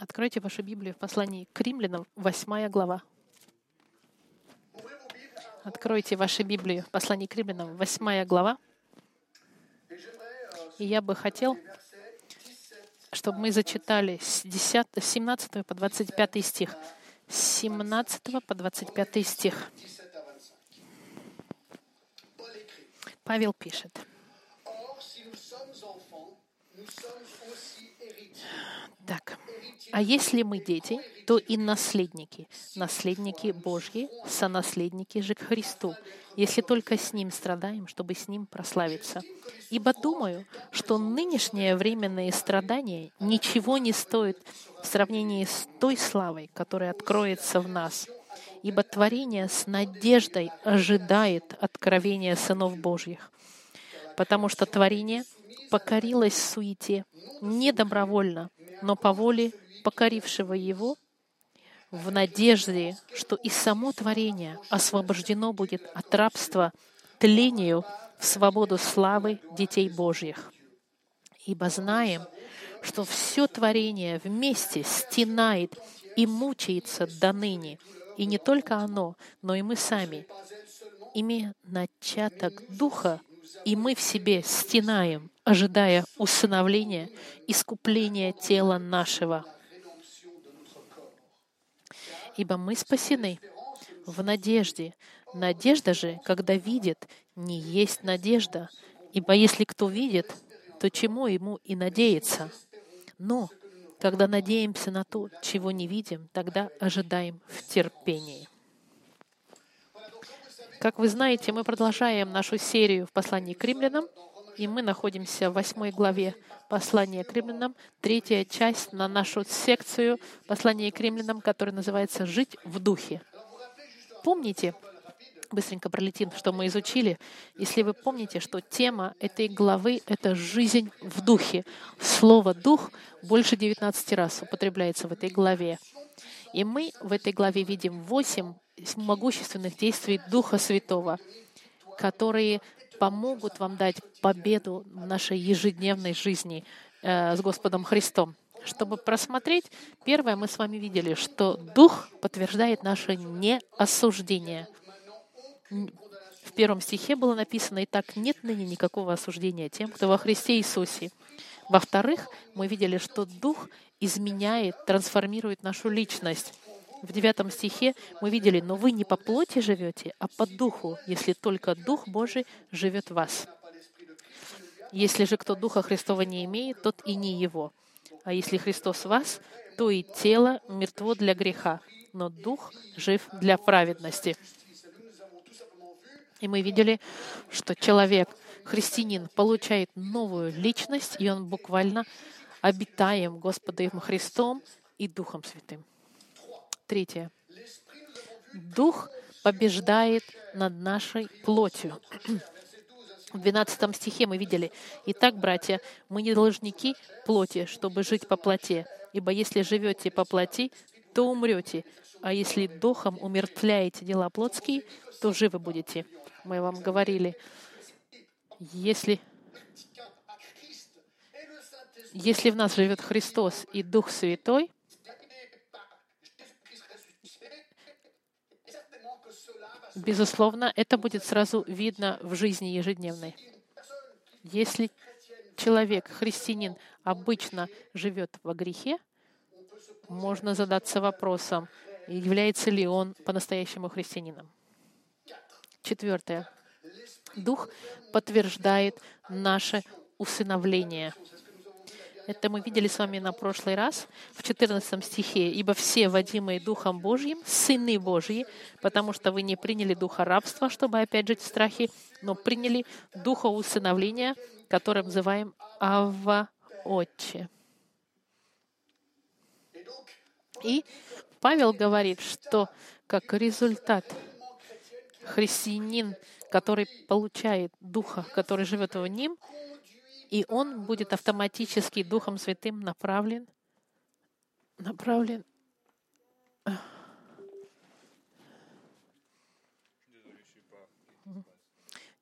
Откройте вашу Библию в послании к римлянам, 8 глава. Откройте вашу Библию в послании к римлянам, 8 глава. И я бы хотел, чтобы мы зачитали с 10, 17 по 25 стих. С 17 по 25 стих. Павел пишет. Так. А если мы дети, то и наследники, наследники Божьи, сонаследники же к Христу, если только с Ним страдаем, чтобы с Ним прославиться. Ибо думаю, что нынешние временные страдания ничего не стоят в сравнении с той славой, которая откроется в нас. Ибо творение с надеждой ожидает откровения сынов Божьих. Потому что творение покорилось суете не добровольно, но по воле покорившего его, в надежде, что и само творение освобождено будет от рабства тлению в свободу славы детей Божьих. Ибо знаем, что все творение вместе стенает и мучается до ныне, и не только оно, но и мы сами, имея начаток Духа, и мы в себе стенаем, ожидая усыновления, искупления тела нашего — ибо мы спасены в надежде. Надежда же, когда видит, не есть надежда, ибо если кто видит, то чему ему и надеяться? Но когда надеемся на то, чего не видим, тогда ожидаем в терпении. Как вы знаете, мы продолжаем нашу серию в послании к римлянам, и мы находимся в восьмой главе послания к римлянам, третья часть на нашу секцию послания к римлянам, которая называется «Жить в духе». Помните, быстренько пролетим, что мы изучили. Если вы помните, что тема этой главы — это жизнь в духе. Слово «дух» больше 19 раз употребляется в этой главе. И мы в этой главе видим восемь могущественных действий Духа Святого, которые помогут вам дать победу в нашей ежедневной жизни э, с Господом Христом. Чтобы просмотреть, первое мы с вами видели, что Дух подтверждает наше неосуждение. В первом стихе было написано, «И так нет ныне никакого осуждения тем, кто во Христе Иисусе». Во-вторых, мы видели, что Дух изменяет, трансформирует нашу личность. В девятом стихе мы видели, но вы не по плоти живете, а по духу, если только Дух Божий живет в вас. Если же кто Духа Христова не имеет, тот и не его. А если Христос в вас, то и тело мертво для греха, но Дух жив для праведности. И мы видели, что человек, христианин, получает новую личность, и он буквально обитаем Господом Христом и Духом Святым. Третье. Дух побеждает над нашей плотью. В 12 стихе мы видели, «Итак, братья, мы не должники плоти, чтобы жить по плоти, ибо если живете по плоти, то умрете, а если духом умертвляете дела плотские, то живы будете». Мы вам говорили, если, если в нас живет Христос и Дух Святой, безусловно, это будет сразу видно в жизни ежедневной. Если человек, христианин, обычно живет во грехе, можно задаться вопросом, является ли он по-настоящему христианином. Четвертое. Дух подтверждает наше усыновление. Это мы видели с вами на прошлый раз в 14 стихе. «Ибо все, водимые Духом Божьим, сыны Божьи, потому что вы не приняли духа рабства, чтобы опять жить в страхе, но приняли духа усыновления, которым называем Ава Отче». И Павел говорит, что как результат христианин, который получает Духа, который живет в ним, и он будет автоматически Духом Святым направлен, направлен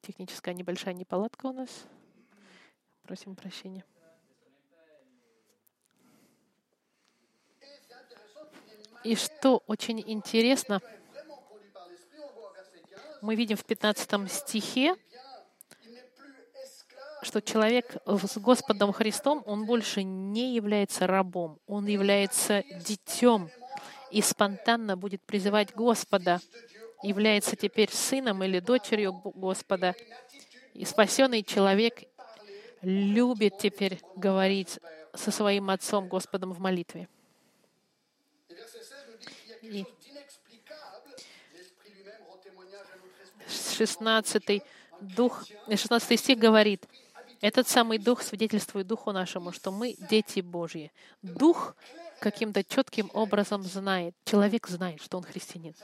Техническая небольшая неполадка у нас. Просим прощения. И что очень интересно, vraiment conduit par l'Esprit, on le voit au verset 15, мы видим в 15 стихе, что человек с Господом Христом, он больше не является рабом, он является детем и спонтанно будет призывать Господа, является теперь сыном или дочерью Господа. И спасенный человек любит теперь говорить со своим отцом Господом в молитве. Et verset 16 nous dit qu'il y a quelque И chose d'inexplicable. L'Esprit lui-même rend témoignage à notre esprit. 16 дух, э, 16 стих говорит, этот самый Дух свидетельствует Духу нашему, что мы дети Божьи. Дух каким-то четким образом знает, человек знает, что он христианин.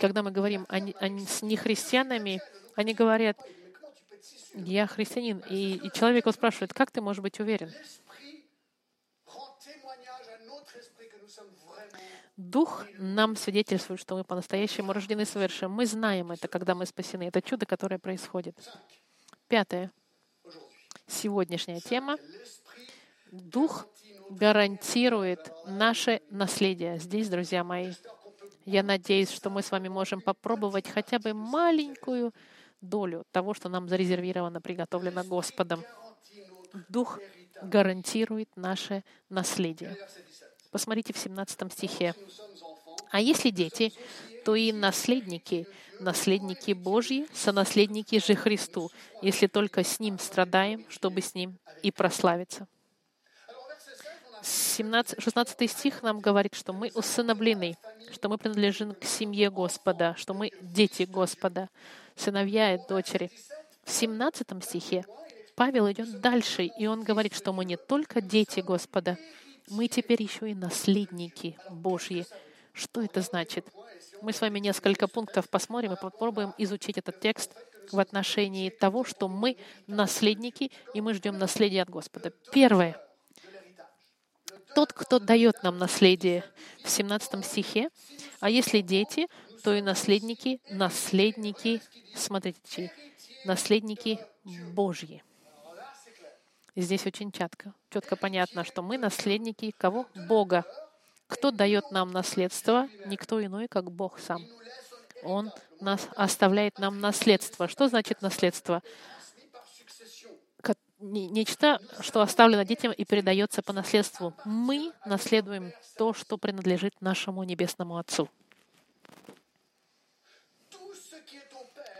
Когда мы говорим о, о с нехристианами, они говорят, я христианин. И, и человек его спрашивает, как ты можешь быть уверен? Дух нам свидетельствует, что мы по-настоящему рождены свыше. Мы знаем это, когда мы спасены. Это чудо, которое происходит. Пятое. Сегодняшняя тема. Дух гарантирует наше наследие. Здесь, друзья мои, я надеюсь, что мы с вами можем попробовать хотя бы маленькую долю того, что нам зарезервировано, приготовлено Господом. Дух гарантирует наше наследие. verset 17. Посмотрите в 17 стихе. А если дети, то и наследники, наследники Божьи, сонаследники же Христу, если только с Ним страдаем, чтобы с Ним и прославиться. Alors, verset 16, on a 17, 16 стих нам говорит, что мы усыновлены, что мы принадлежим к семье Господа, что мы дети Господа, сыновья и дочери. В 17 стихе Павел идет дальше, и он говорит, что мы не только дети Господа, мы теперь еще и наследники Божьи. Что это значит? Мы с вами несколько пунктов посмотрим и попробуем изучить этот текст в отношении того, что мы наследники, и мы ждем наследия от Господа. Первое. Тот, кто дает нам наследие в 17 стихе, а если дети, то и наследники, наследники, смотрите, наследники Божьи. Здесь очень четко, четко понятно, что мы наследники кого? Бога. Кто дает нам наследство? Никто иной, как Бог сам. Он нас оставляет нам наследство. Что значит наследство? Нечто, что оставлено детям и передается по наследству. Мы наследуем то, что принадлежит нашему Небесному Отцу.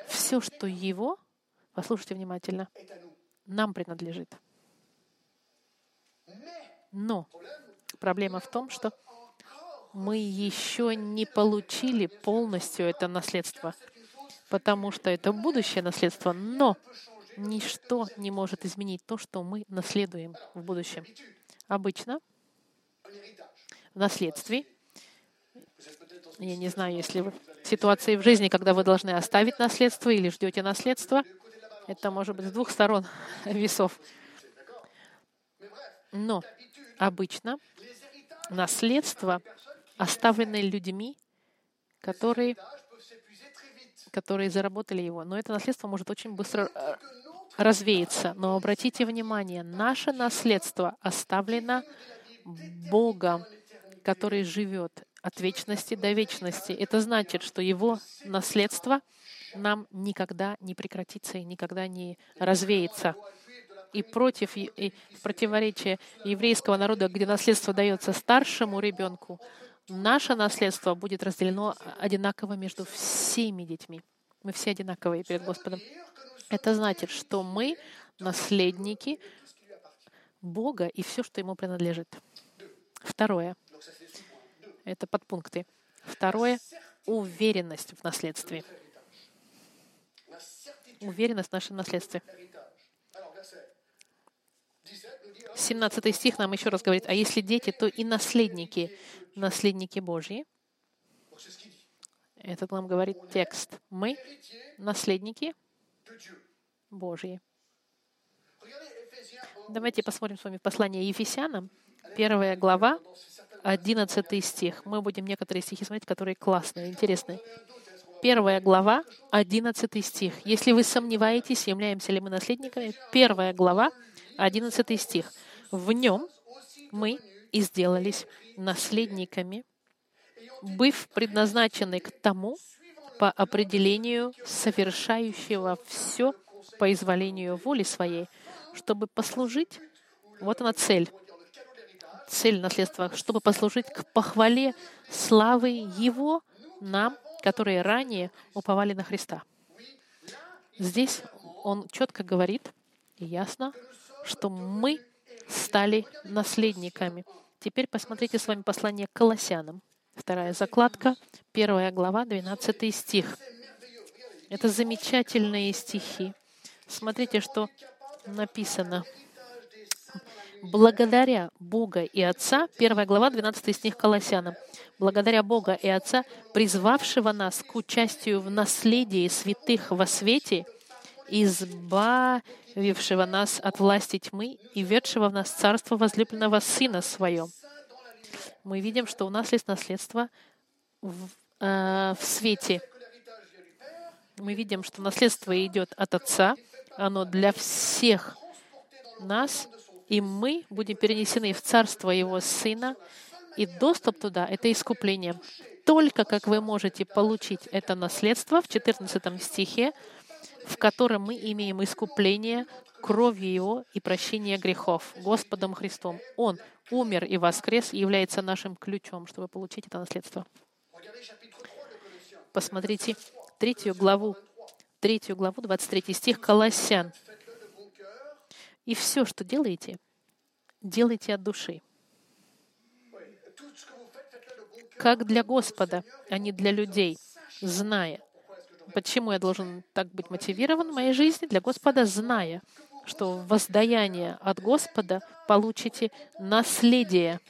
Все, что Его, послушайте внимательно, нам принадлежит. Но проблема в том, что мы еще не получили полностью это наследство, потому что это будущее наследство, но ничто не может изменить то, что мы наследуем в будущем. Обычно в наследстве, я не знаю, если вы в ситуации в жизни, когда вы должны оставить наследство или ждете наследство, это может быть с двух сторон весов. Но обычно наследство оставлены людьми, которые которые заработали его. Но это наследство может очень быстро э, развеяться. Но обратите внимание, наше наследство оставлено Богом, который живет от вечности до вечности. Это значит, что его наследство нам никогда не прекратится и никогда не развеется. И против и в противоречие еврейского народа, где наследство дается старшему ребенку, наше наследство будет разделено одинаково между всеми детьми. Мы все одинаковые перед Господом. Это значит, что мы наследники Бога и все, что Ему принадлежит. Второе. Это подпункты. Второе — уверенность в наследстве. Уверенность в нашем наследстве. héritage. Alors, verset 17 nous dit, 17 стих нам еще раз говорит, а если дети, то и наследники, наследники Божьи. donc c'est ce qu'il dit, Это нам говорит текст. Мы наследники. Божьи. Regardez Éphésiens 1, Давайте посмотрим с вами послание Ефесянам, первая глава, 11 стих. Мы будем некоторые стихи смотреть, которые классные, интересные. Первая глава, 11 стих. Если вы сомневаетесь, являемся ли мы наследниками, первая глава, 11 стих. В нем мы и сделались наследниками, быв предназначены к тому, по определению совершающего все по изволению воли своей, чтобы послужить, вот она цель, цель наследства, чтобы послужить к похвале славы Его нам, которые ранее уповали на Христа. Здесь он четко говорит ясно, что мы стали наследниками. Теперь посмотрите с вами послание к Колоссянам. Вторая закладка, первая глава, 12 стих. Это замечательные стихи. Смотрите, что написано. Благодаря Бога и Отца, первая глава, 12 стих Колоссянам. Благодаря Бога и Отца, призвавшего нас к участию в наследии святых во свете, избавившего нас от власти тьмы и ведшего в нас царство возлюбленного Сына Своего. Мы видим, что у нас есть наследство в, э, в свете. Мы видим, что наследство идет от Отца, оно для всех нас, и мы будем перенесены в Царство Его Сына, и доступ туда — это искупление. Только как вы можете получить это наследство в 14 стихе, в котором мы имеем искупление кровью Его и прощение грехов Господом Христом. Он умер и воскрес и является нашим ключом, чтобы получить это наследство. Посмотрите третью главу, третью главу, 23 стих Колоссян. «И все, что делаете, делайте от души, как для Господа, а не для людей, зная, Почему я должен так быть мотивирован в моей жизни? Для Господа, зная, что воздаяние от Господа получите наследие,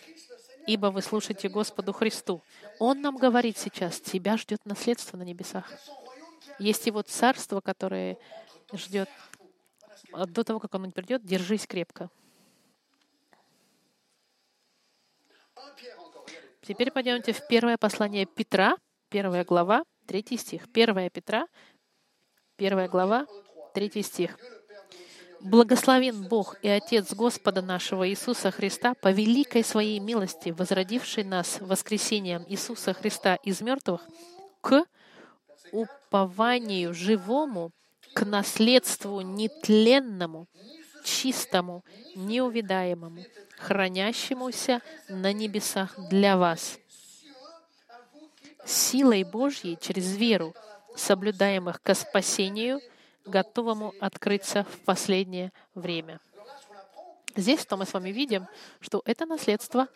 ибо вы слушаете Господу Христу. Он нам говорит сейчас, тебя ждет наследство на небесах. Есть его царство, которое ждет. До того, как оно придет, держись крепко. Теперь пойдемте в первое послание Петра, первая глава, Третий стих. 1 Петра, первая глава, третий стих. Благословен Бог и Отец Господа нашего Иисуса Христа, по великой Своей милости, возродивший нас воскресением Иисуса Христа из мертвых, к упованию живому, к наследству нетленному, чистому, неувидаемому, хранящемуся на небесах для вас, силой Божьей через веру, соблюдаемых ко спасению, готовому открыться в последнее время. Здесь, что мы с вами видим, что это наследство,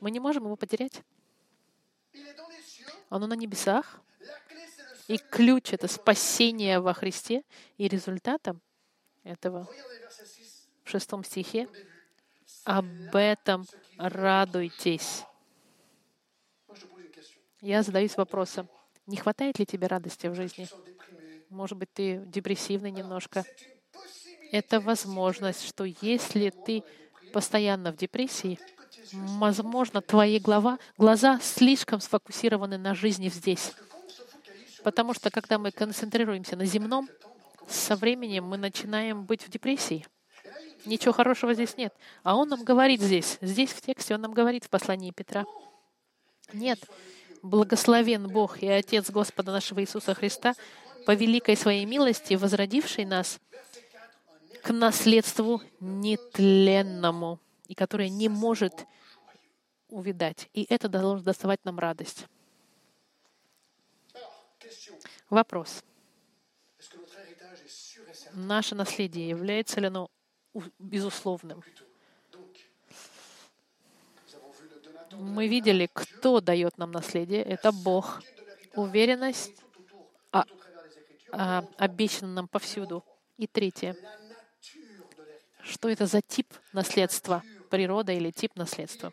мы не можем его потерять. Оно на небесах, и ключ — это спасение во Христе, и результатом этого в шестом стихе об этом радуйтесь. Я задаюсь вопросом, не хватает ли тебе радости в жизни? Может быть, ты депрессивный немножко. Это возможность, что если ты постоянно в депрессии, возможно, твои глава, глаза слишком сфокусированы на жизни здесь. Потому что когда мы концентрируемся на земном, со временем мы начинаем быть в депрессии. Ничего хорошего здесь нет. А он нам говорит здесь, здесь в тексте он нам говорит в послании Петра. Нет, Благословен Бог и Отец Господа нашего Иисуса Христа, по великой своей милости, возродивший нас к наследству нетленному, и которое не может увидать. И это должно доставать нам радость. Вопрос. Наше наследие является ли оно безусловным? Мы видели, кто дает нам наследие. Это Бог. Уверенность о, о обещанном нам повсюду. И третье. Что это за тип наследства? Природа или тип наследства?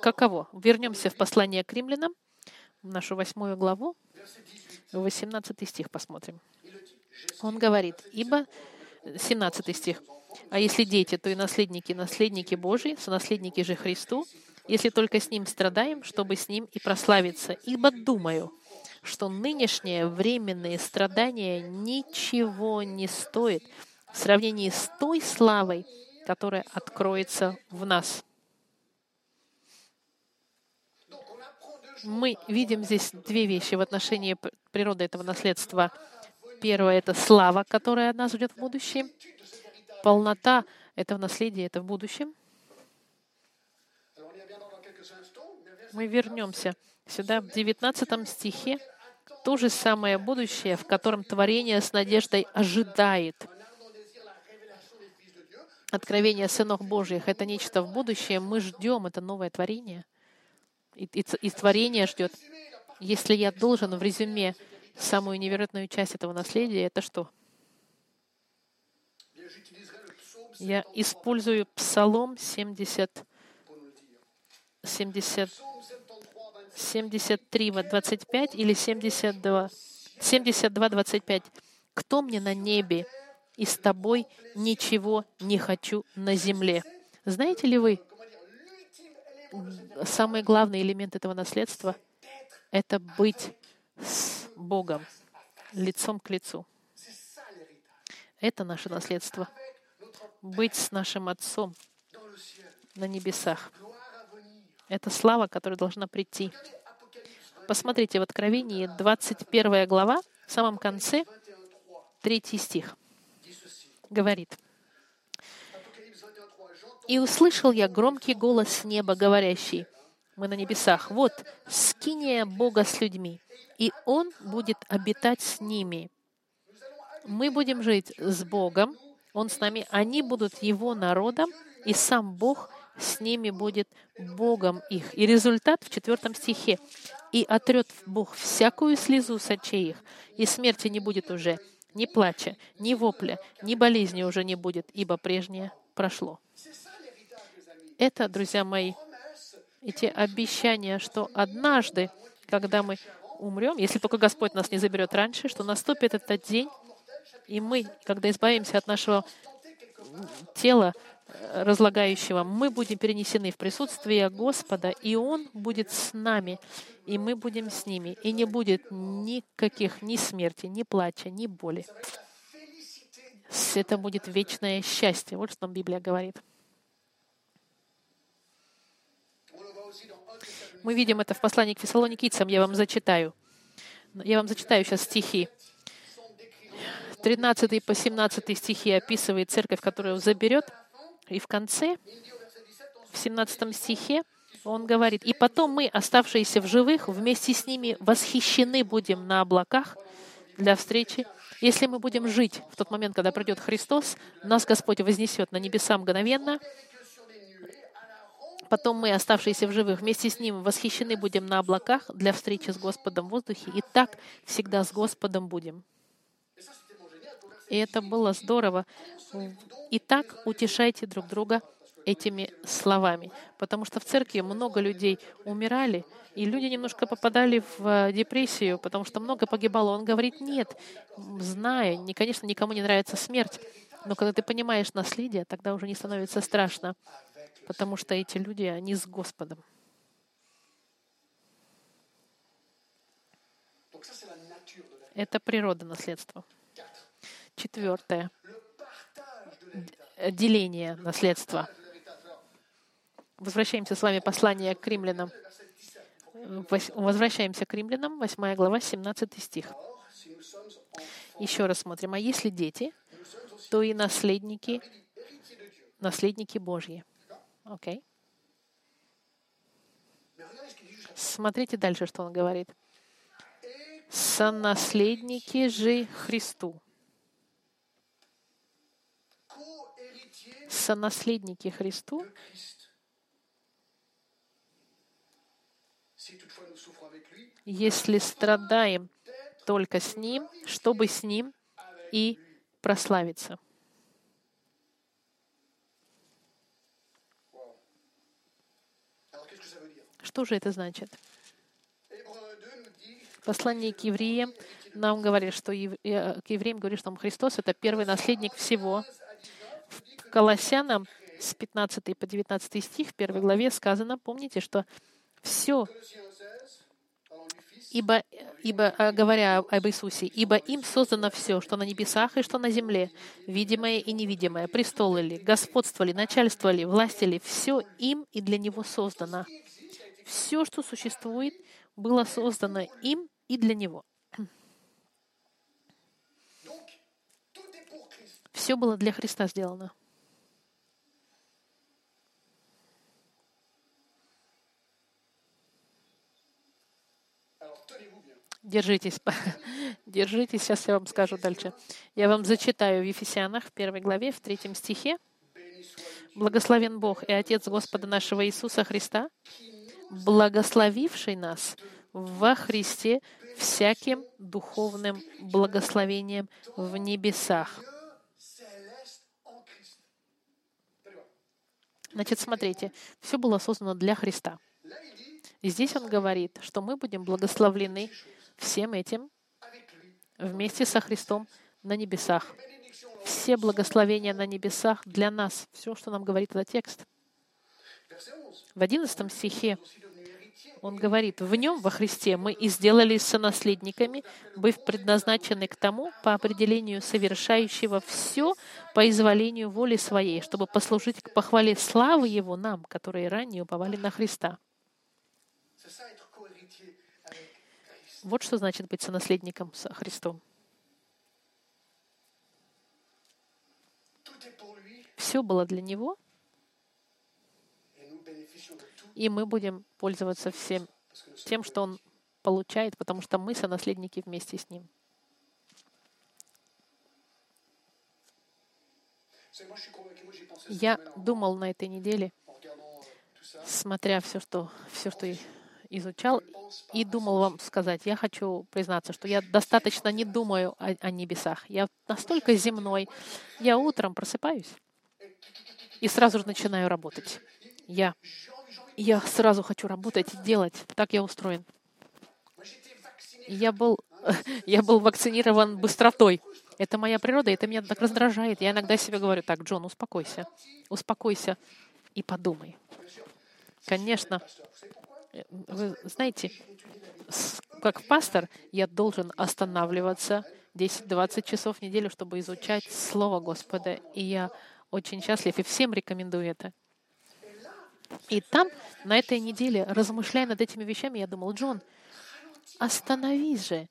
Каково? Вернемся в послание к римлянам, в нашу восьмую главу, 18 стих посмотрим. Он говорит, ибо 17 стих. А если дети, то и наследники, наследники Божьи, сонаследники же Христу, если только с Ним страдаем, чтобы с Ним и прославиться. Ибо думаю, что нынешние временные страдания ничего не стоят в сравнении с той славой, которая откроется в нас. Мы видим здесь две вещи в отношении природы этого наследства. Первое — это слава, которая нас ждет в будущем. Полнота этого наследия — это в будущем. Мы вернемся сюда, в 19 стихе, то же самое будущее, в котором творение с надеждой ожидает. Откровение сынов Божьих — это нечто в будущем. Мы ждем это новое творение. И, и и творение ждет. Если я должен в резюме самую невероятную часть этого наследия, это что? Я использую Псалом 70, 70, Psaume 73, 26. 73, вот 25 или 72, 72, 25. «Кто мне на небе, и с тобой ничего не хочу на земле». Знаете ли вы, самый главный элемент этого наследства — это быть с Богом, лицом к лицу. Это наше наследство. Быть с нашим Отцом на небесах. Это слава, которая должна прийти. Посмотрите, в Откровении 21 глава, в самом конце, 21, 3 третий стих, говорит, Apocalypse 21, 3. J'entends «И услышал я громкий голос с неба, говорящий, мы на небесах, вот, скиния Бога с людьми, и Он будет обитать с ними. Мы будем жить с Богом, Он с нами, они будут Его народом, и сам Бог с ними будет Богом их». И результат в четвертом стихе. «И отрет Бог всякую слезу с очей их, и смерти не будет уже, ни плача, ни вопля, ни болезни уже не будет, ибо прежнее прошло». Это, друзья мои, эти обещания, что однажды, когда мы умрем, если только Господь нас не заберет раньше, что наступит этот день, и мы, когда избавимся от нашего тела разлагающего, мы будем перенесены в присутствие Господа, и Он будет с нами, и мы будем с ними, и не будет никаких ни смерти, ни плача, ни боли. Это будет вечное счастье. Вот что нам Библия говорит. On le voit aussi dans 1 Thessaloniciens Мы видим это в послании к фессалоникийцам. Я вам зачитаю. Я вам зачитаю сейчас стихи. 13 по 17 стихи описывает церковь, которую заберет. И в конце, в 17 стихе, он говорит, «И потом мы, оставшиеся в живых, вместе с ними восхищены будем на облаках для встречи. Если мы будем жить в тот момент, когда придет Христос, нас Господь вознесет на небеса мгновенно, Потом мы, оставшиеся в живых, вместе с Ним восхищены будем на облаках для встречи с Господом в воздухе, и так всегда с Господом будем. И это было здорово. Итак, утешайте друг друга этими словами. Потому что в церкви много людей умирали, и люди немножко попадали в э, депрессию, потому что много погибало. Он говорит, нет, зная, не, конечно, никому не нравится смерть, но когда ты понимаешь наследие, тогда уже не становится страшно, потому что эти люди, они с Господом. Это природа наследства. Четвертое. Деление наследства. Возвращаемся с вами послание к римлянам. Возвращаемся к римлянам, 8 глава, 17 стих. Еще раз смотрим. А если дети, то и наследники, наследники Божьи. Окей. Après. Смотрите дальше, что он говорит. Сонаследники же Христу. Avec lui, если страдаем только с Ним, чтобы с Ним и прославиться. Что же это значит? Hébreux 2 nous dit Послание к евреям нам говорит, что э, к евреям говорит, что Христос — это первый наследник всего. Колоссянам с 15 по 19 стих в первой главе сказано, помните, что все, Colossiens 16, parlant du Fils, ибо, ибо э, говоря об Иисусе, ибо им создано все, что на небесах и что на земле, видимое и невидимое, престолы ли, господство ли, начальство ли, власти ли, все им и для Него создано. Все, что существует, было создано им и для Него. Все было для Христа сделано. Держитесь, держитесь, сейчас я вам скажу дальше. Я вам зачитаю в Ефесянах, в первой главе, в третьем стихе. Благословен Бог и Отец Господа нашего Иисуса Христа, благословивший нас во Христе всяким духовным благословением в небесах. Значит, смотрите, все было создано для Христа. И здесь он говорит, что мы будем благословлены всем этим вместе со Христом на небесах. Все благословения на небесах для нас. Все, что нам говорит этот текст. Verset 11. В 11 стихе он говорит, «В нем, во Христе, мы и сделались сонаследниками, быв предназначены к тому, по определению совершающего все по изволению воли своей, чтобы послужить к похвале славы Его нам, которые ранее уповали на Христа». Вот что значит быть сонаследником со Христом. Все было для Него, и мы будем пользоваться всем тем, что Он получает, потому что мы сонаследники вместе с Ним. Я думал на этой неделе, смотря все, что, все, что изучал, и думал вам сказать, я хочу признаться, что я достаточно не думаю о, о небесах. Я настолько земной. Я утром просыпаюсь и сразу же начинаю работать. Я, я сразу хочу работать и делать. Так я устроен. Я был, я был вакцинирован быстротой. Это моя природа, это меня так раздражает. Я иногда себе говорю, так, Джон, успокойся, успокойся и подумай. Конечно, Э, Вы знаете, как пастор я должен останавливаться 10-20 часов в неделю, чтобы изучать Слово Господа. И я очень счастлив и всем рекомендую это. И там, на этой неделе, размышляя над этими вещами, я думал, Джон, остановись же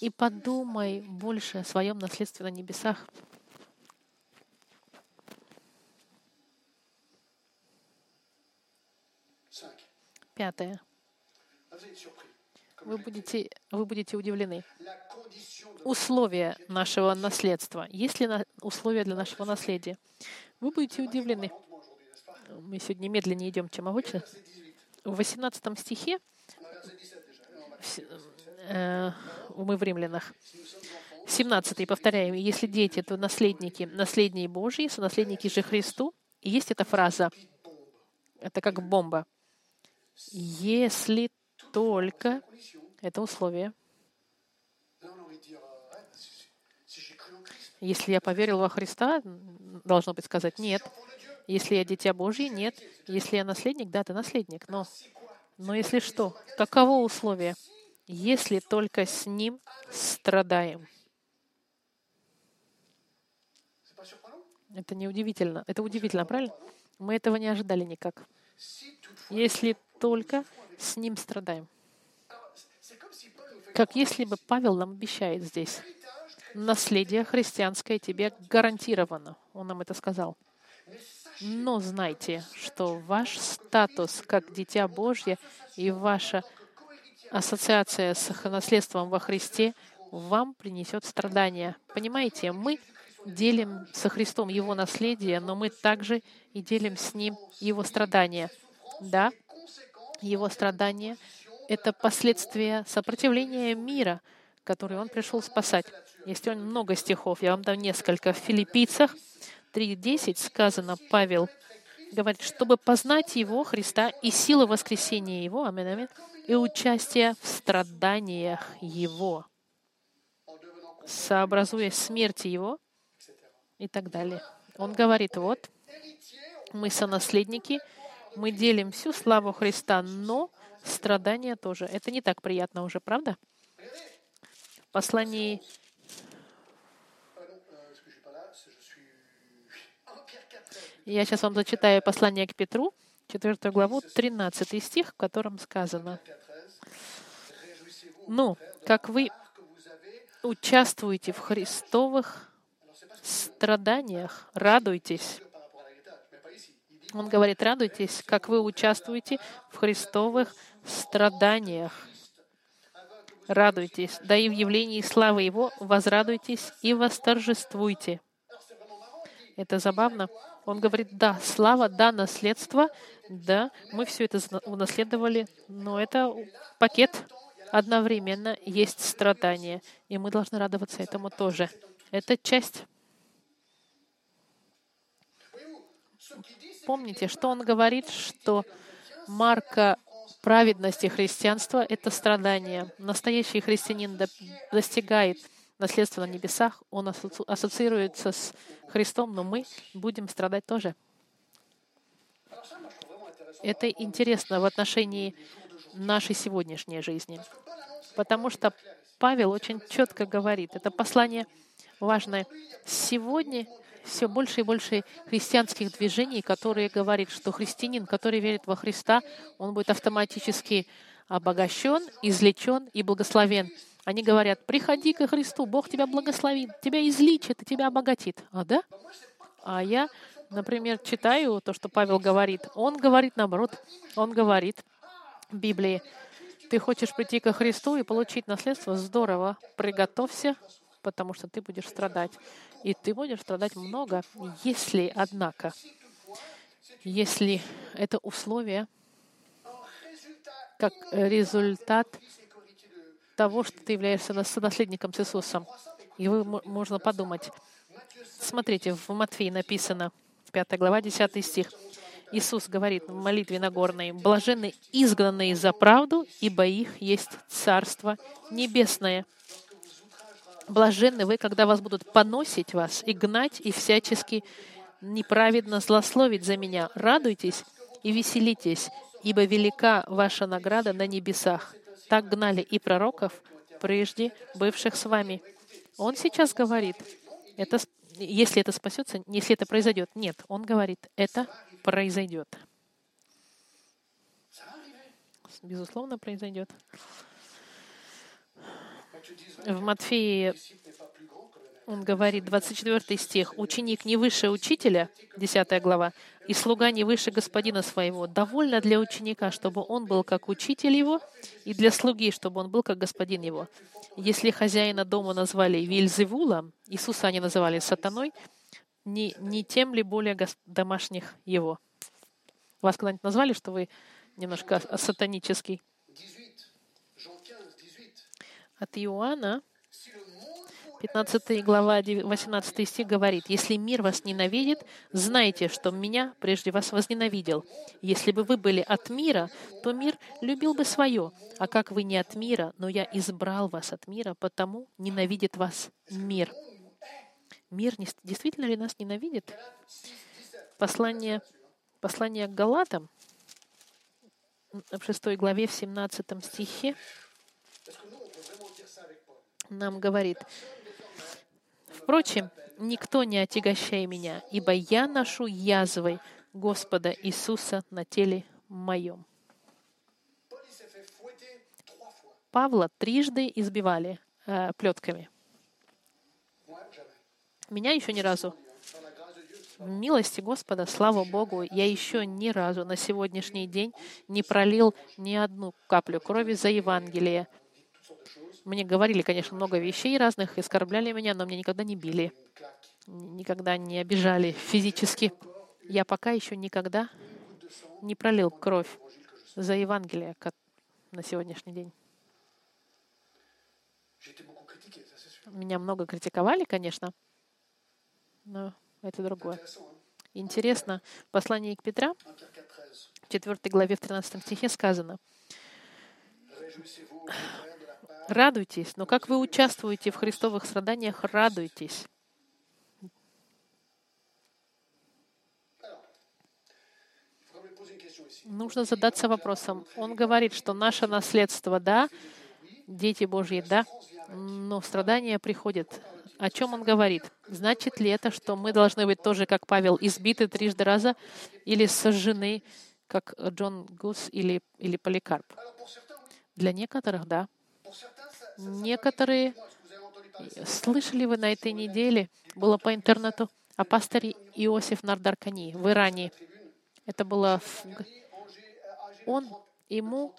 и подумай больше о своем наследстве на небесах. Пятое. Comme Вы будете, вы будете удивлены. условия нашего наследства. Есть ли на- условия для нашего наследия? Вы будете удивлены. pas Мы сегодня медленнее идем, чем обычно. Verset 18. В 18 стихе, On a verset 17 déjà. Non, on va- в с- э, мы в римлянах, 17 повторяем, «Если дети, то наследники, наследники Божьи, сонаследники же Христу». И есть эта фраза, это как бомба. «Если только...» Это условие. Если я поверил во Христа, должно быть сказать «нет». Если я дитя Божье, нет. Если я наследник, да, ты наследник. Но, но если что, каково условие? Если только с ним страдаем. Это не удивительно. Это удивительно, правильно? Мы этого не ожидали никак. Если только с ним страдаем. Как если бы Павел нам обещает здесь. Наследие христианское тебе гарантировано. Он нам это сказал. Но знайте, что ваш статус как Дитя Божье и ваша ассоциация с наследством во Христе вам принесет страдания. Понимаете, мы делим со Христом Его наследие, но мы также и делим с Ним Его страдания. Да, Его страдания — это последствия сопротивления мира, который Он пришел спасать. Есть очень много стихов, я вам дам несколько. В Филиппийцах 3.10 сказано, Павел говорит, чтобы познать Его, Христа, и силу воскресения Его, аминь, аминь, и участие в страданиях Его, en devenant сообразуя смерти Его и так далее. Он говорит, вот, мы сонаследники, мы делим всю славу Христа, но страдания тоже. Это не так приятно уже, правда? В послании, non, parce que je suis pas là, c'est- je suis en Pierre 4. я сейчас вам зачитаю послание к Петру, 4 главу, 13 стих, в котором сказано, «Ну, как вы участвуете в Христовых страданиях, радуйтесь». Он говорит, радуйтесь, как вы участвуете в Христовых страданиях. Радуйтесь, да и в явлении славы Его возрадуйтесь и восторжествуйте. Это забавно. Он говорит, да, слава, да, наследство, да, мы все это унаследовали, но это пакет одновременно есть страдания, и мы должны радоваться этому тоже. Это часть. Помните, что он говорит, что марка праведности христианства — это страдание. Настоящий христианин достигает наследство на небесах, он ассоциируется с Христом, но мы будем страдать тоже. Это интересно в отношении нашей сегодняшней жизни, потому что Павел очень четко говорит, это послание важное. Сегодня все больше и больше христианских движений, которые говорят, что христианин, который верит во Христа, он будет автоматически обогащен, излечен и благословен. Они говорят, приходи ко Христу, Бог тебя благословит, тебя излечит и тебя обогатит. А да? А я, например, читаю то, что Павел говорит. Он говорит наоборот. Он говорит в Библии, ты хочешь прийти ко Христу и получить наследство? Здорово. Приготовься, потому что ты будешь страдать. И ты будешь страдать много, если, однако, если это условие как результат того, что ты являешься наследником с Иисусом. И вы, можно подумать. Смотрите, в Матфеи написано, 5 глава, 10 стих. Иисус говорит в молитве Нагорной, «Блаженны изгнанные за правду, ибо их есть Царство Небесное». Блаженны вы, когда вас будут поносить вас и гнать, и всячески неправедно злословить за меня. Радуйтесь и веселитесь, ибо велика ваша награда на небесах. Так гнали и пророков, прежде бывших с вами. Он сейчас говорит, это, если это спасется, если это произойдет, нет, он говорит, это произойдет. Безусловно, произойдет. В Матфеи он говорит, 24 стих, «Ученик не выше учителя», 10 глава, «и слуга не выше господина своего. Довольно для ученика, чтобы он был как учитель его, и для слуги, чтобы он был как господин его. Если хозяина дома назвали Вильзевулом, Иисуса они называли сатаной, не, не тем ли более домашних его». Вас когда-нибудь назвали, что вы немножко сатанический? От Иоанна 15 глава, 18 стих говорит, «Если мир вас ненавидит, знайте, что меня прежде вас возненавидел. Если бы вы были от мира, то мир любил бы свое. А как вы не от мира, но я избрал вас от мира, потому ненавидит вас мир». Мир действительно ли нас ненавидит? Послание, послание к Галатам в 6 главе, в 17 стихе нам говорит, Впрочем, никто не отягощай меня, ибо я ношу язвой Господа Иисуса на теле моем. Павла трижды избивали э, плетками. Меня еще ни разу. В милости Господа, слава Богу, я еще ни разу на сегодняшний день не пролил ни одну каплю крови за Евангелие, мне говорили, конечно, много вещей разных, оскорбляли меня, но меня никогда не били, никогда не обижали физически. Я пока еще никогда не пролил кровь за Евангелие на сегодняшний день. Меня много критиковали, конечно, но это другое. Интересно, в послании к Петра, в 4 главе, в 13 стихе сказано, Радуйтесь, но как вы участвуете в христовых страданиях, радуйтесь. Нужно задаться вопросом. Он говорит, что наше наследство, да, дети Божьи, да, но страдания приходят. О чем он говорит? Значит ли это, что мы должны быть тоже, как Павел, избиты трижды раза или сожжены, как Джон Гус или, или Поликарп. Для некоторых, да. Некоторые, parler слышали вы на этой неделе, было по интернету, о пасторе Иосиф Нардаркани в Иране. Это было в он, ему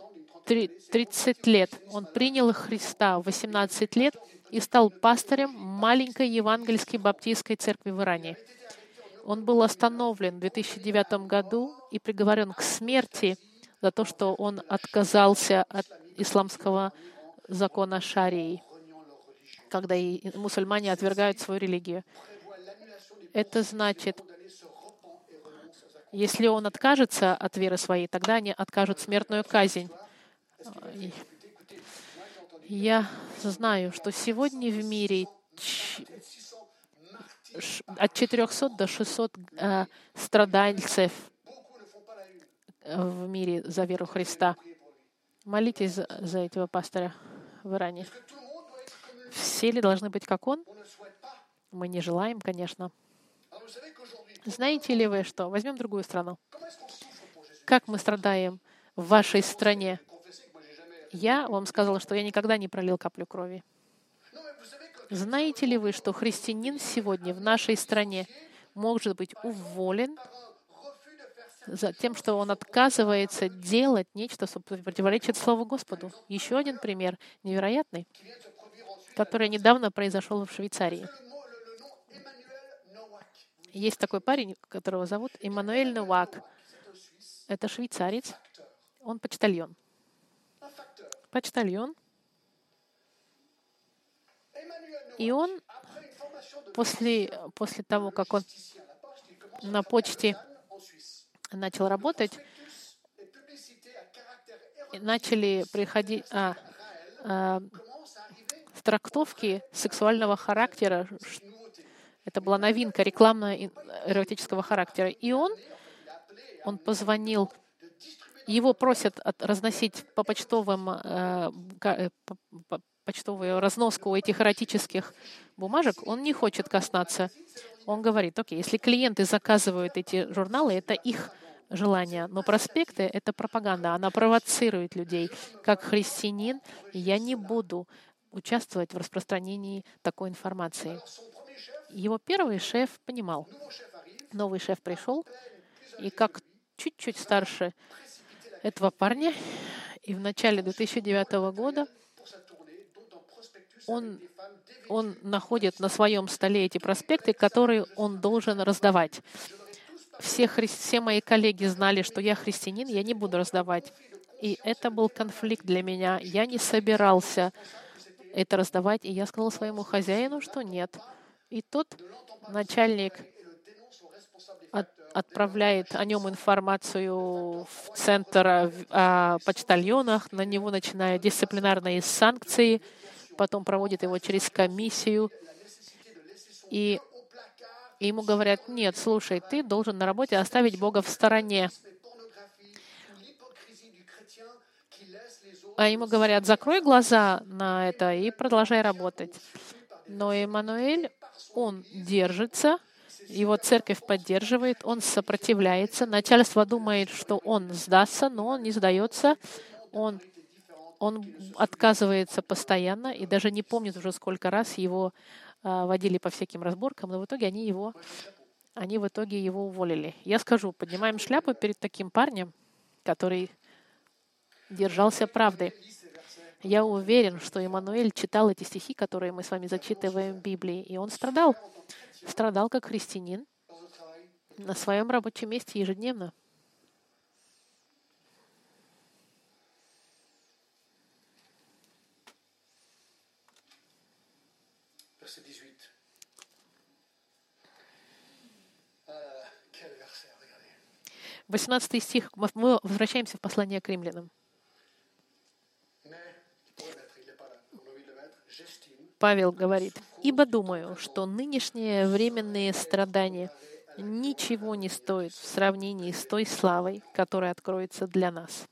три- 30 лет. Он принял Христа в 18 лет и стал пастырем маленькой евангельской баптистской церкви в Иране. Он был остановлен в 2009 году и приговорен к смерти за то, что он отказался от исламского закона шарии, когда и мусульмане отвергают свою религию. Это значит, если он откажется от веры своей, тогда они откажут смертную казнь. Я знаю, что сегодня в мире от 400 до 600 э, страдальцев э, в мире за веру Христа. Молитесь за этого пастора в Иране. Все ли должны быть как он? Мы не желаем, конечно. Знаете ли вы что? Возьмем другую страну. Как мы страдаем в вашей стране? Я вам сказала, что я никогда не пролил каплю крови. Знаете ли вы, что христианин сегодня в нашей стране может быть уволен за тем, что он отказывается делать нечто, что противоречит Слову Господу? Еще один пример, невероятный, который недавно произошел в Швейцарии. Есть такой парень, которого зовут Эммануэль Нуак. Это швейцарец. Он почтальон. Почтальон. И он после, после того, как он на почте. Начал работать, начали приходить а, а, трактовки сексуального характера. Это была новинка рекламная эротического характера. И он, он позвонил, его просят от- разносить по почтовым, э, э, по- по- почтовую разноску этих эротических бумажек, он не хочет коснаться. Он говорит, окей, если клиенты заказывают эти журналы, это их желание, но проспекты — это пропаганда, она провоцирует людей. Как христианин я не буду участвовать в распространении такой информации. Его первый шеф понимал. Новый шеф пришел, и как чуть-чуть старше этого парня, и в начале 2009 года он, он находит на своем столе эти проспекты, которые он должен раздавать. Все, хри- все мои коллеги знали, что я христианин, я не буду раздавать. И это был конфликт для меня. Я не собирался это раздавать, и я сказала своему хозяину, что нет. И тот начальник от- отправляет о нем информацию в центр о, в- о почтальонах, на него начинают дисциплинарные санкции, потом проводит его через комиссию, и, и ему говорят, нет, слушай, ты должен на работе оставить Бога в стороне. А ему говорят, закрой глаза на это и продолжай работать. Но Эммануэль, он держится, его церковь поддерживает, он сопротивляется. Начальство думает, что он сдастся, но он не сдается. Он, он отказывается постоянно и даже не помнит уже сколько раз его водили по всяким разборкам, но в итоге они его, они в итоге его уволили. Я скажу, поднимаем шляпу перед таким парнем, который держался правды. Я уверен, что Иммануэль читал эти стихи, которые мы с вами зачитываем в Библии, и он страдал. Страдал как христианин на своем рабочем месте ежедневно. 18 стих. Мы возвращаемся в послание к римлянам. Павел говорит, «Ибо думаю, что нынешние временные страдания ничего не стоят в сравнении с той славой, которая откроется для нас».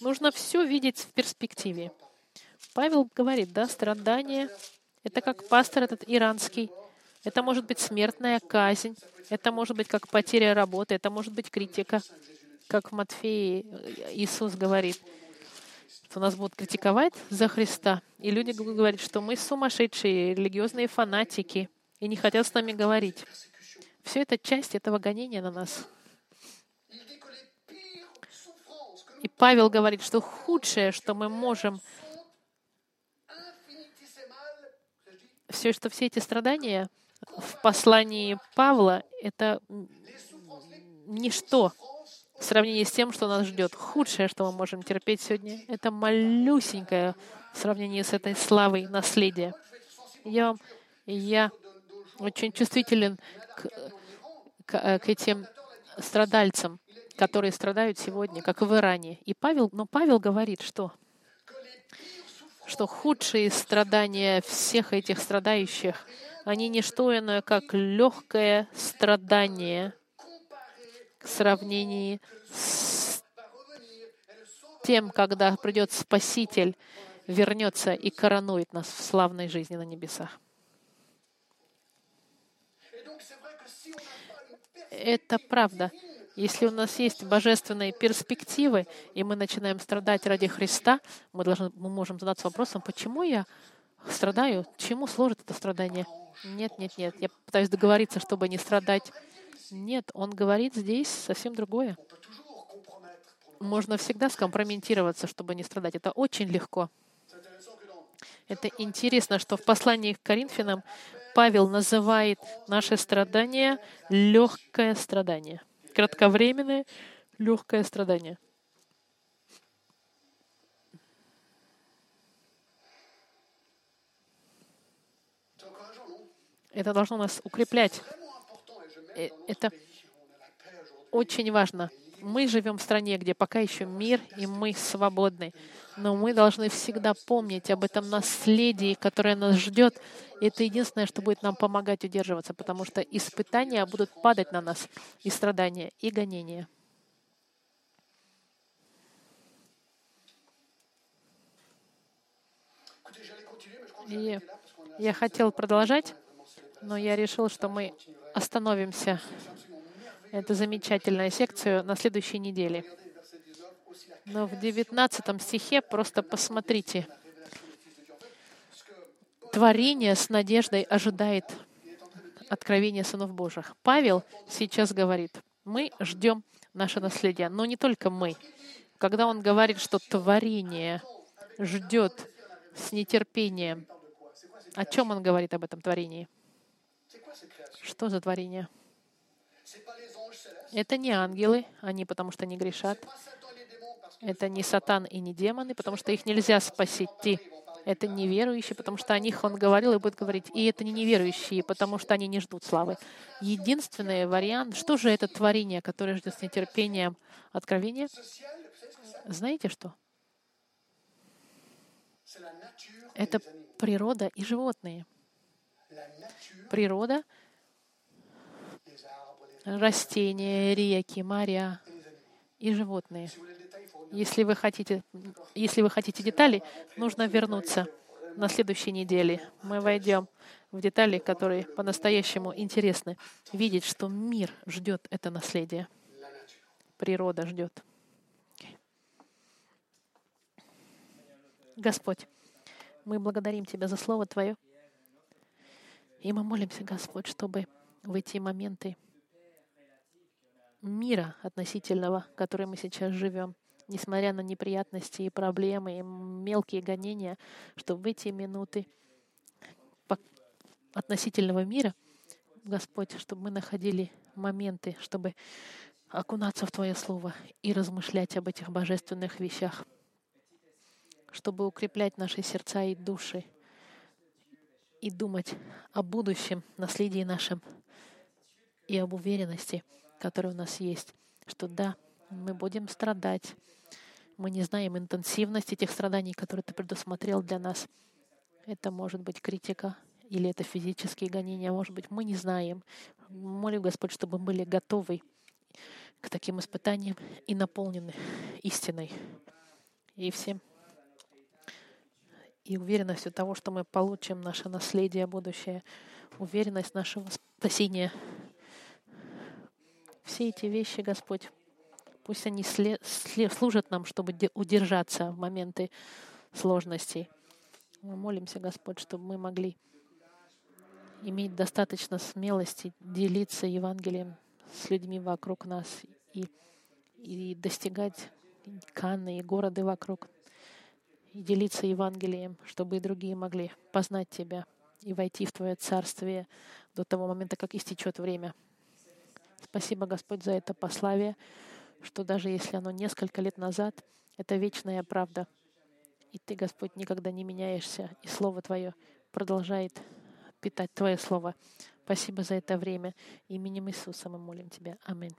Нужно все видеть в перспективе. Павел говорит, да, страдания — это как пастор этот иранский, Это может быть смертная казнь, это может быть как потеря работы, это может быть критика, как в Матфеи э, Иисус говорит. Что нас будут критиковать за Христа, и люди говорить, что мы сумасшедшие, религиозные фанатики, и не хотят с нами говорить. Все это часть этого гонения на нас. И Павел говорит, что худшее, что мы можем, все, что все эти страдания в послании Павла, это ничто в сравнении с тем, что нас ждет. Худшее, что мы можем терпеть сегодня, это малюсенькое в сравнении с этой славой наследия. Я, я очень чувствителен к, к, э, к этим страдальцам, которые страдают сегодня, как в Иране. И Павел, но Павел говорит, что что худшие страдания всех этих страдающих, они не что иное, как легкое страдание в сравнении с тем, когда придет Спаситель, вернется и коронует нас в славной жизни на небесах. Это правда. Если у нас есть божественные перспективы, и мы начинаем страдать ради Христа, мы, должны, мы можем задаться вопросом, почему я страдаю? Чему служит это страдание? Нет, нет, нет. Я пытаюсь договориться, чтобы не страдать. Нет, он говорит здесь совсем другое. Можно всегда скомпрометироваться, чтобы не страдать. Это очень легко. Это интересно, что в послании к Коринфянам Павел называет наши страдания легкое страдание. Кратковременное легкое страдание. Это должно нас укреплять. Э, Это очень важно. Мы живем в стране, где пока еще мир, и мы свободны. Но мы должны всегда помнить об этом наследии, которое нас ждет. Это единственное, что будет нам помогать удерживаться, потому что испытания будут падать на нас, и страдания, и гонения. И я хотел продолжать, но я решил, что мы остановимся эту замечательную секцию на следующей неделе. regardez verset 19 aussi la Но в 19 стихе просто посмотрите. Творение с надеждой ожидает откровения сынов Божьих. Павел сейчас говорит, мы ждем наше наследие, но не только мы. Когда он говорит, что творение ждет с нетерпением, о чем он говорит об этом творении? Что за творение? Это не ангелы, они потому что не грешат. Это не сатан и не демоны, потому что их нельзя спасти. Это неверующие, потому что о них он говорил и будет говорить. И это не неверующие, потому что они не ждут славы. Единственный вариант, что же это творение, которое ждет с нетерпением откровения? Знаете что? Это природа и животные. Природа, растения, реки, моря и животные. Если вы хотите, если вы хотите детали, нужно вернуться на следующей неделе. Мы войдем в детали, которые по-настоящему интересны. Видеть, что мир ждет это наследие. Природа ждет. Господь, мы благодарим Тебя за Слово Твое. И мы молимся, Господь, чтобы в эти моменты мира относительного, в котором мы сейчас живем, несмотря на неприятности и проблемы, и мелкие гонения, чтобы в эти минуты относительного мира, Господь, чтобы мы находили моменты, чтобы окунаться в Твое Слово и размышлять об этих божественных вещах, чтобы укреплять наши сердца и души и думать о будущем наследии нашем и об уверенности, которая у нас есть, что да, мы будем страдать. Мы не знаем интенсивность этих страданий, которые Ты предусмотрел для нас. Это может быть критика, или это физические гонения, может быть, мы не знаем. Молю, Господь, чтобы мы были готовы к таким испытаниям и наполнены истиной и всем и уверенностью того, что мы получим наше наследие будущее. уверенность нашего спасения. Все эти вещи, Господь, пусть они служат нам, чтобы де- удержаться в моменты сложностей. Мы молимся, Господь, чтобы мы могли иметь достаточно смелости делиться Евангелием с людьми вокруг нас и, и достигать Канны и города вокруг, и делиться Евангелием, чтобы и другие могли познать Тебя и войти в Твое Царствие до того момента, как истечет время. Спасибо, Господь, за это послание, что даже если оно несколько лет назад, это вечная правда. И Ты, Господь, никогда не меняешься, и Слово Твое продолжает питать Твое Слово. Спасибо за это время. Именем Иисуса мы молим Тебя. Аминь.